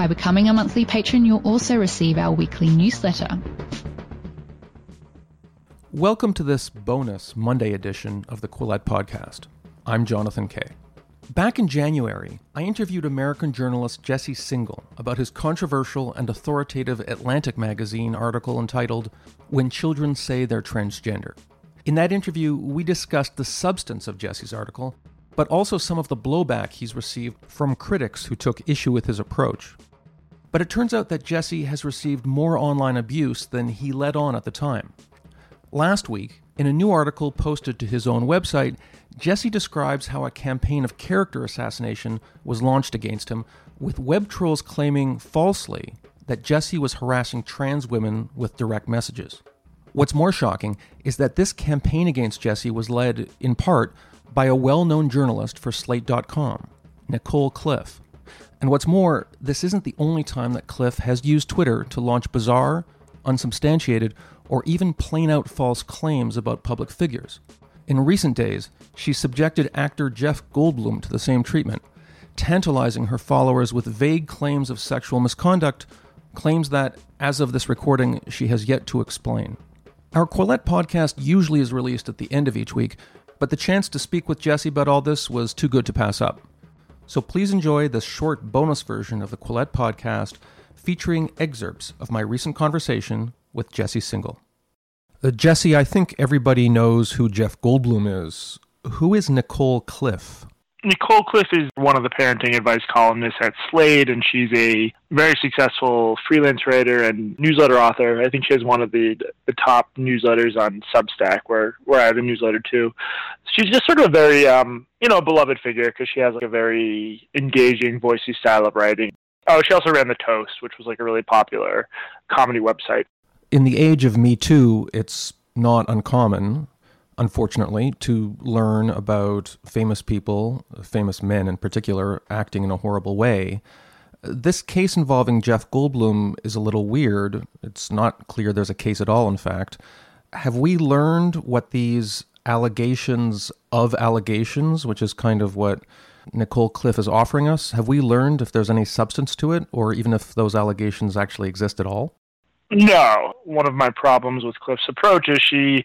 By becoming a monthly patron, you'll also receive our weekly newsletter. Welcome to this bonus Monday edition of the Quillette Podcast. I'm Jonathan Kay. Back in January, I interviewed American journalist Jesse Singal about his controversial and authoritative Atlantic magazine article entitled When Children Say They're Transgender. In that interview, we discussed the substance of Jesse's article, but also some of the blowback he's received from critics who took issue with his approach. But it turns out that Jesse has received more online abuse than he let on at the time. Last week, in a new article posted to his own website, Jesse describes how a campaign of character assassination was launched against him, with web trolls claiming falsely that Jesse was harassing trans women with direct messages. What's more shocking is that this campaign against Jesse was led, in part, by a well known journalist for Slate.com, Nicole Cliffe. And what's more, this isn't the only time that Cliffe has used Twitter to launch bizarre, unsubstantiated, or even plain out false claims about public figures. In recent days, she subjected actor Jeff Goldblum to the same treatment, tantalizing her followers with vague claims of sexual misconduct, claims that, as of this recording, she has yet to explain. Our Quillette podcast usually is released at the end of each week, but the chance to speak with Jesse about all this was too good to pass up. So please enjoy this short bonus version of the Quillette podcast featuring excerpts of my recent conversation with Jesse Singal. Uh, Jesse, I think everybody knows who Jeff Goldblum is. Who is Nicole Cliffe? Nicole Cliffe is one of the parenting advice columnists at Slate, and she's a very successful freelance writer and newsletter author. I think she has one of the the top newsletters on Substack, where where I have a newsletter too. She's just sort of a very um, you know beloved figure because she has like a very engaging, voicey style of writing. Oh, she also ran the Toast, which was like a really popular comedy website. In the age of Me Too, it's not uncommon unfortunately, to learn about famous people, famous men in particular, acting in a horrible way. This case involving Jeff Goldblum is a little weird. It's not clear there's a case at all, in fact. Have we learned what these allegations of allegations, which is kind of what Nicole Cliffe is offering us, have we learned if there's any substance to it, or even if those allegations actually exist at all? No. One of my problems with Cliffe's approach is she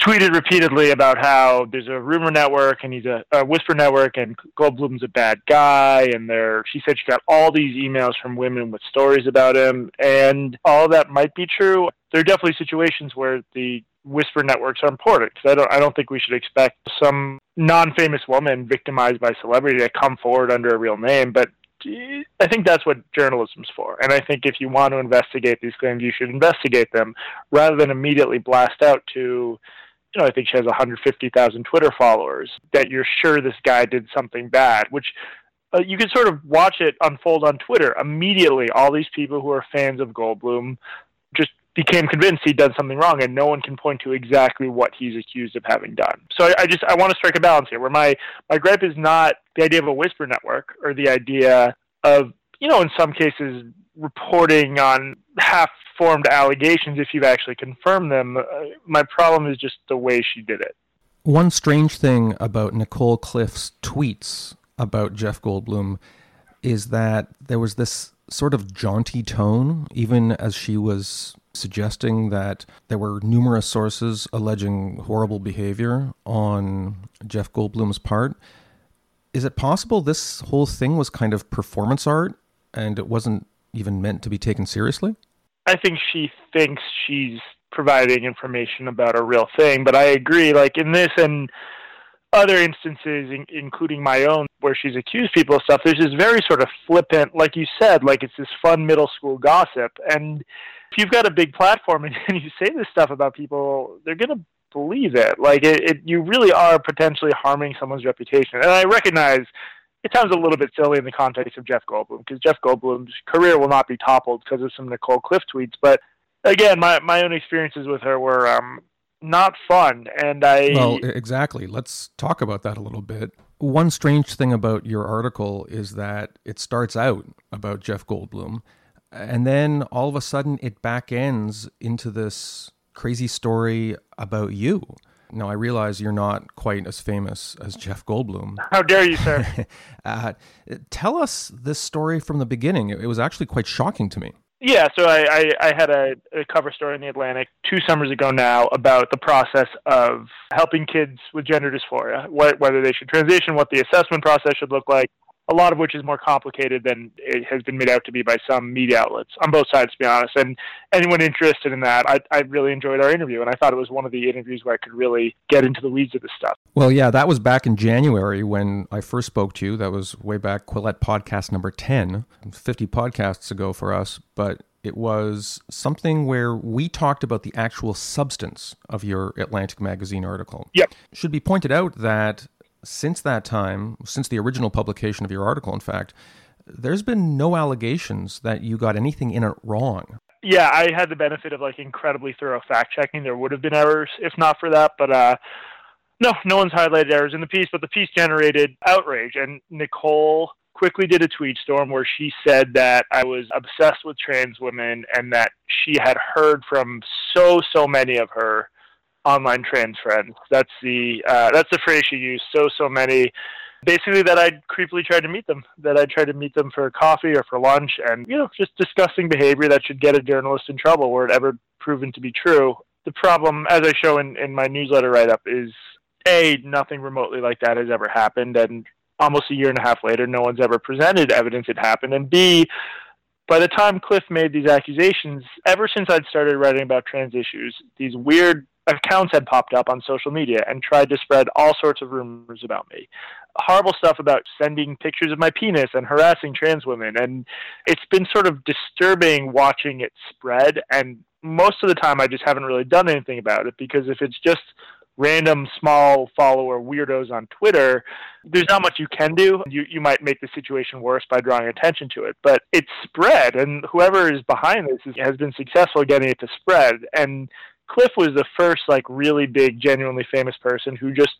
tweeted repeatedly about how there's a rumor network and he's a, a whisper network and Goldblum's a bad guy and there she said she got all these emails from women with stories about him and all that might be true. There are definitely situations where the whisper networks are important because I don't I don't think we should expect some non-famous woman victimized by celebrity to come forward under a real name, but I think that's what journalism's for. And I think if you want to investigate these claims, you should investigate them rather than immediately blast out to, you know, I think she has 150,000 Twitter followers, that you're sure this guy did something bad, which uh, you can sort of watch it unfold on Twitter. Immediately, all these people who are fans of Goldblum just became convinced he'd done something wrong, and no one can point to exactly what he's accused of having done. So I, I just I want to strike a balance here, where my my gripe is not the idea of a whisper network or the idea of you know in some cases reporting on half formed allegations if you've actually confirmed them. Uh, my problem is just the way she did it. One strange thing about Nicole Cliffe's tweets about Jeff Goldblum is that there was this sort of jaunty tone, even as she was suggesting that there were numerous sources alleging horrible behavior on Jeff Goldblum's part. Is it possible this whole thing was kind of performance art and it wasn't even meant to be taken seriously? I think she thinks she's providing information about a real thing, but I agree. Like in this and other instances, in, including my own, where she's accused people of stuff, there's this very sort of flippant, like you said, like it's this fun middle school gossip. And if you've got a big platform and, and you say this stuff about people, they're going to believe it. Like it, it, you really are potentially harming someone's reputation. And I recognize it sounds a little bit silly in the context of Jeff Goldblum because Jeff Goldblum's career will not be toppled because of some Nicole Cliffe tweets. But again, my my own experiences with her were um, not fun, and I well exactly. Let's talk about that a little bit. One strange thing about your article is that it starts out about Jeff Goldblum, and then all of a sudden it back ends into this crazy story about you. Now, I realize you're not quite as famous as Jeff Goldblum. How dare you, sir? uh, tell us this story from the beginning. It was actually quite shocking to me. Yeah, so I, I, I had a, a, cover story in the Atlantic two summers ago now about the process of helping kids with gender dysphoria, what, whether they should transition, what the assessment process should look like, a lot of which is more complicated than it has been made out to be by some media outlets on both sides, to be honest. And anyone interested in that, I, I really enjoyed our interview, and I thought it was one of the interviews where I could really get into the weeds of this stuff. Well, yeah, that was back in January when I first spoke to you. That was way back Quillette podcast number 10, 50 podcasts ago for us, but it was something where we talked about the actual substance of your Atlantic magazine article. Yep. Should be pointed out that since that time, since the original publication of your article, in fact, there's been no allegations that you got anything in it wrong. Yeah, I had the benefit of like incredibly thorough fact checking. There would have been errors if not for that, but uh, no, no one's highlighted errors in the piece. But the piece generated outrage, and Nicole quickly did a tweet storm where she said that I was obsessed with trans women and that she had heard from so so many of her online trans friends. That's the uh, that's the phrase she used. So so many. Basically, that I'd creepily tried to meet them. That I'd tried to meet them for coffee or for lunch, and you know, just disgusting behavior that should get a journalist in trouble were it ever proven to be true. The problem, as I show in, in my newsletter write up, is a nothing remotely like that has ever happened, and almost a year and a half later, no one's ever presented evidence it happened. And B, by the time Cliffe made these accusations, ever since I'd started writing about trans issues, these weird accounts had popped up on social media and tried to spread all sorts of rumors about me. Horrible stuff about sending pictures of my penis and harassing trans women. And it's been sort of disturbing watching it spread. And most of the time, I just haven't really done anything about it because if it's just random small follower weirdos on Twitter, there's not much you can do. You you might make the situation worse by drawing attention to it, but it's spread, and whoever is behind this is, has been successful getting it to spread. And Cliffe was the first like really big, genuinely famous person who just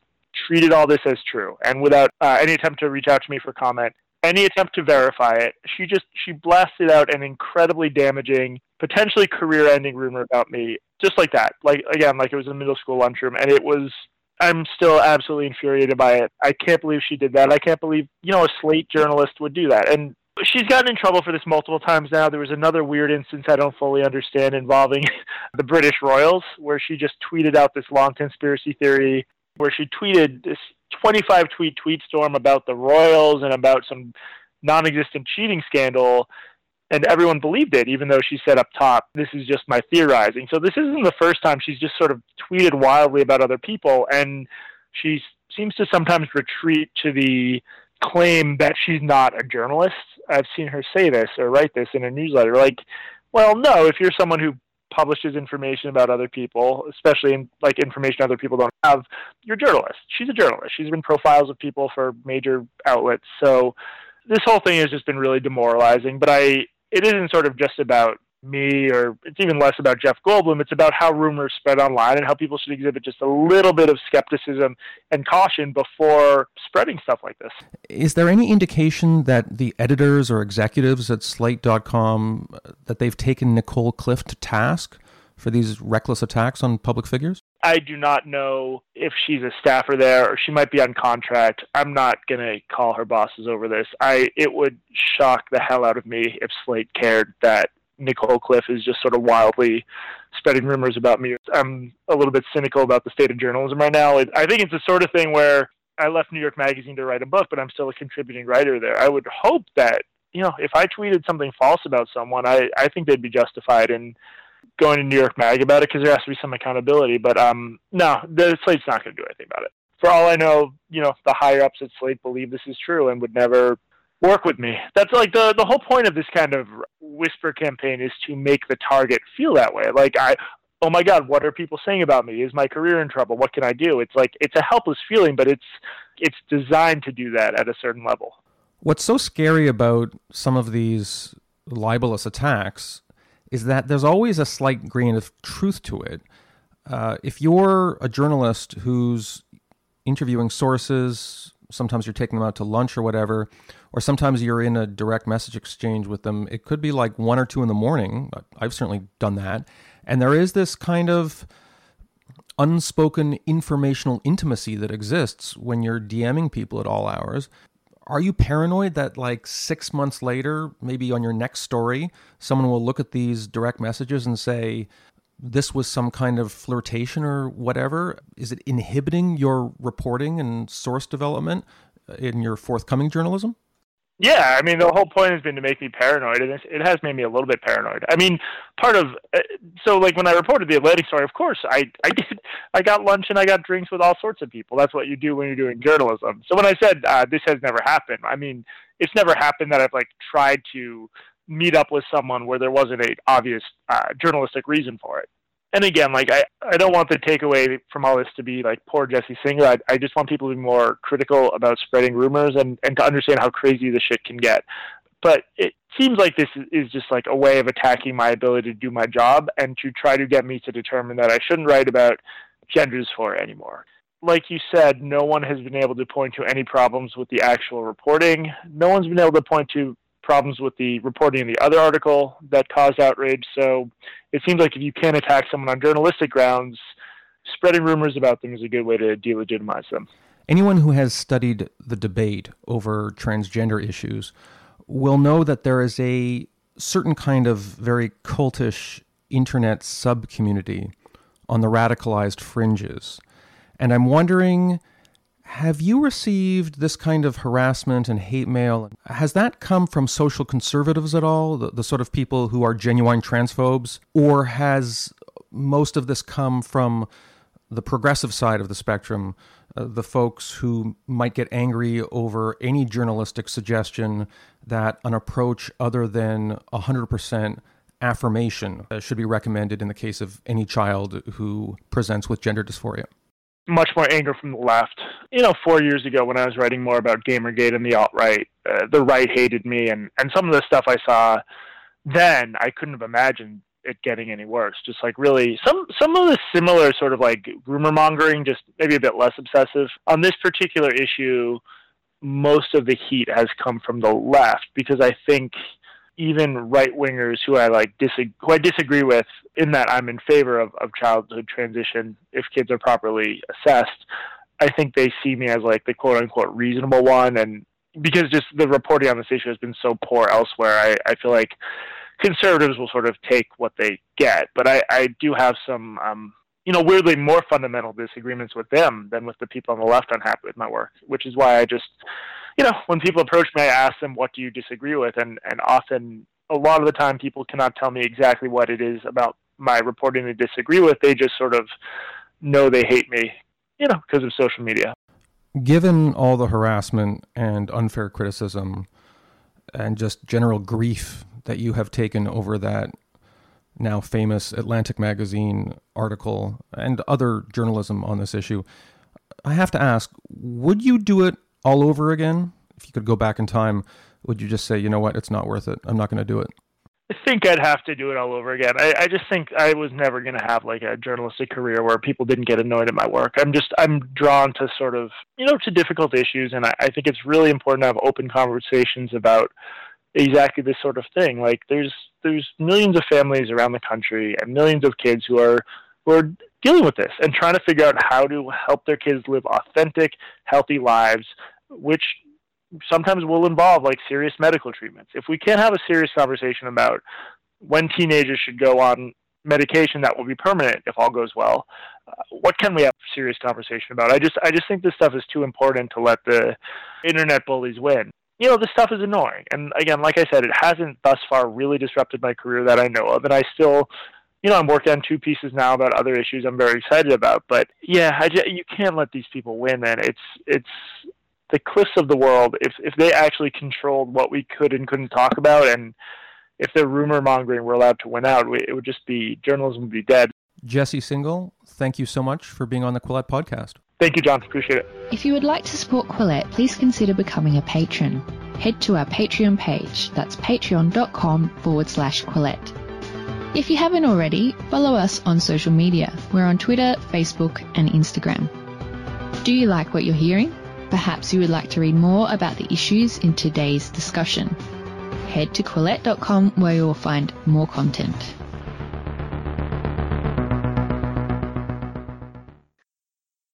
treated all this as true. And without uh, any attempt to reach out to me for comment any attempt to verify it she just she blasted out an incredibly damaging potentially career ending rumor about me just like that. Like again like it was in middle school lunchroom and it was i'm still absolutely infuriated by it. I can't believe she did that. I can't believe you know a slate journalist would do that. And she's gotten in trouble for this multiple times now. There was another weird instance I don't fully understand involving the British royals, where she just tweeted out this long conspiracy theory, where she tweeted this 25 tweet tweet storm about the royals and about some non existent cheating scandal. And everyone believed it, even though she said up top, this is just my theorizing. So this isn't the first time she's just sort of tweeted wildly about other people. And she seems to sometimes retreat to the claim that she's not a journalist. I've seen her say this or write this in a newsletter. Like, well, no, if you're someone who publishes information about other people, especially in, like information other people don't have, you're a journalist. She's a journalist. She's been profiles of people for major outlets. So this whole thing has just been really demoralizing. But I, it isn't sort of just about me or it's even less about Jeff Goldblum. It's about how rumors spread online and how people should exhibit just a little bit of skepticism and caution before spreading stuff like this. Is there any indication that the editors or executives at slate.com uh, that they've taken Nicole Cliffe to task for these reckless attacks on public figures? I do not know if she's a staffer there or she might be on contract. I'm not going to call her bosses over this. I it would shock the hell out of me if Slate cared that Nicole Cliffe is just sort of wildly spreading rumors about me. I'm a little bit cynical about the state of journalism right now. I think it's the sort of thing where I left New York Magazine to write a book, but I'm still a contributing writer there. I would hope that, you know, if I tweeted something false about someone, I, I think they'd be justified in going to New York Mag about it because there has to be some accountability. But um, no, the Slate's not going to do anything about it. For all I know, you know, the higher ups at Slate believe this is true and would never work with me. That's like the the whole point of this kind of whisper campaign is to make the target feel that way. Like I oh my god, what are people saying about me? Is my career in trouble? What can I do? It's like it's a helpless feeling, but it's it's designed to do that at a certain level. What's so scary about some of these libelous attacks is that there's always a slight grain of truth to it. Uh, if you're a journalist who's interviewing sources, sometimes you're taking them out to lunch or whatever, or sometimes you're in a direct message exchange with them. It could be like one or two in the morning. I've certainly done that. And there is this kind of unspoken informational intimacy that exists when you're DMing people at all hours. Are you paranoid that, like, six months later, maybe on your next story, someone will look at these direct messages and say, this was some kind of flirtation or whatever? Is it inhibiting your reporting and source development in your forthcoming journalism? Yeah, I mean the whole point has been to make me paranoid, and it has made me a little bit paranoid. I mean, part of uh, so like when I reported the Atlantic story, of course I I did I got lunch and I got drinks with all sorts of people. That's what you do when you're doing journalism. So when I said uh, this has never happened, I mean it's never happened that I've like tried to meet up with someone where there wasn't a obvious uh, journalistic reason for it and again, like I, I don't want the takeaway from all this to be like poor Jesse Singal. I, I just want people to be more critical about spreading rumors and, and to understand how crazy the shit can get. But it seems like this is just like a way of attacking my ability to do my job and to try to get me to determine that I shouldn't write about gender dysphoria anymore. Like you said, no one has been able to point to any problems with the actual reporting. No one's been able to point to problems with the reporting in the other article that caused outrage. So it seems like if you can attack someone on journalistic grounds, spreading rumors about them is a good way to delegitimize them. Anyone who has studied the debate over transgender issues will know that there is a certain kind of very cultish internet sub community on the radicalized fringes. And I'm wondering have you received this kind of harassment and hate mail? Has that come from social conservatives at all, the, the, sort of people who are genuine transphobes? Or has most of this come from the progressive side of the spectrum, uh, the folks who might get angry over any journalistic suggestion that an approach other than 100% affirmation uh, should be recommended in the case of any child who presents with gender dysphoria? Much more anger from the left. You know, four years ago when I was writing more about Gamergate and the alt right, uh, the right hated me, and and some of the stuff I saw then, I couldn't have imagined it getting any worse. Just like really, some some of the similar sort of like rumor mongering, just maybe a bit less obsessive on this particular issue. Most of the heat has come from the left because I think even right wingers who I like disag- who I disagree with in that I'm in favor of, of childhood transition if kids are properly assessed. I think they see me as like the quote unquote reasonable one and because just the reporting on this issue has been so poor elsewhere, I, I feel like conservatives will sort of take what they get. But I, I do have some um, you know, weirdly more fundamental disagreements with them than with the people on the left unhappy with my work, which is why I just you know, when people approach me, I ask them, what do you disagree with? And, and often, a lot of the time, people cannot tell me exactly what it is about my reporting they disagree with. They just sort of know they hate me, you know, because of social media. Given all the harassment and unfair criticism and just general grief that you have taken over that now famous Atlantic Magazine article and other journalism on this issue, I have to ask would you do it all over again? If you could go back in time, would you just say, you know what, it's not worth it. I'm not going to do it. I think I'd have to do it all over again. I, I just think I was never going to have like a journalistic career where people didn't get annoyed at my work. I'm just I'm drawn to sort of you know to difficult issues, and I, I think it's really important to have open conversations about exactly this sort of thing. Like there's there's millions of families around the country and millions of kids who are who are dealing with this and trying to figure out how to help their kids live authentic, healthy lives which sometimes will involve like serious medical treatments. If we can't have a serious conversation about when teenagers should go on medication that will be permanent if all goes well, uh, what can we have a serious conversation about? I just I just think this stuff is too important to let the internet bullies win. You know, this stuff is annoying. And again, like I said, it hasn't thus far really disrupted my career that I know of. And I still you know, I'm working on two pieces now about other issues I'm very excited about. But yeah, just, you can't let these people win, man. It's it's the cliffs of the world, if if they actually controlled what we could and couldn't talk about, and if their rumor mongering were allowed to win out, it would just be journalism would be dead. Jesse Singal, thank you so much for being on the Quillette podcast. Thank you, John. Appreciate it. If you would like to support Quillette, please consider becoming a patron. Head to our Patreon page. That's patreon.com forward slash Quillette. If you haven't already, follow us on social media. We're on Twitter, Facebook, and Instagram. Do you like what you're hearing? Perhaps you would like to read more about the issues in today's discussion. Head to Quillette.com where you will find more content.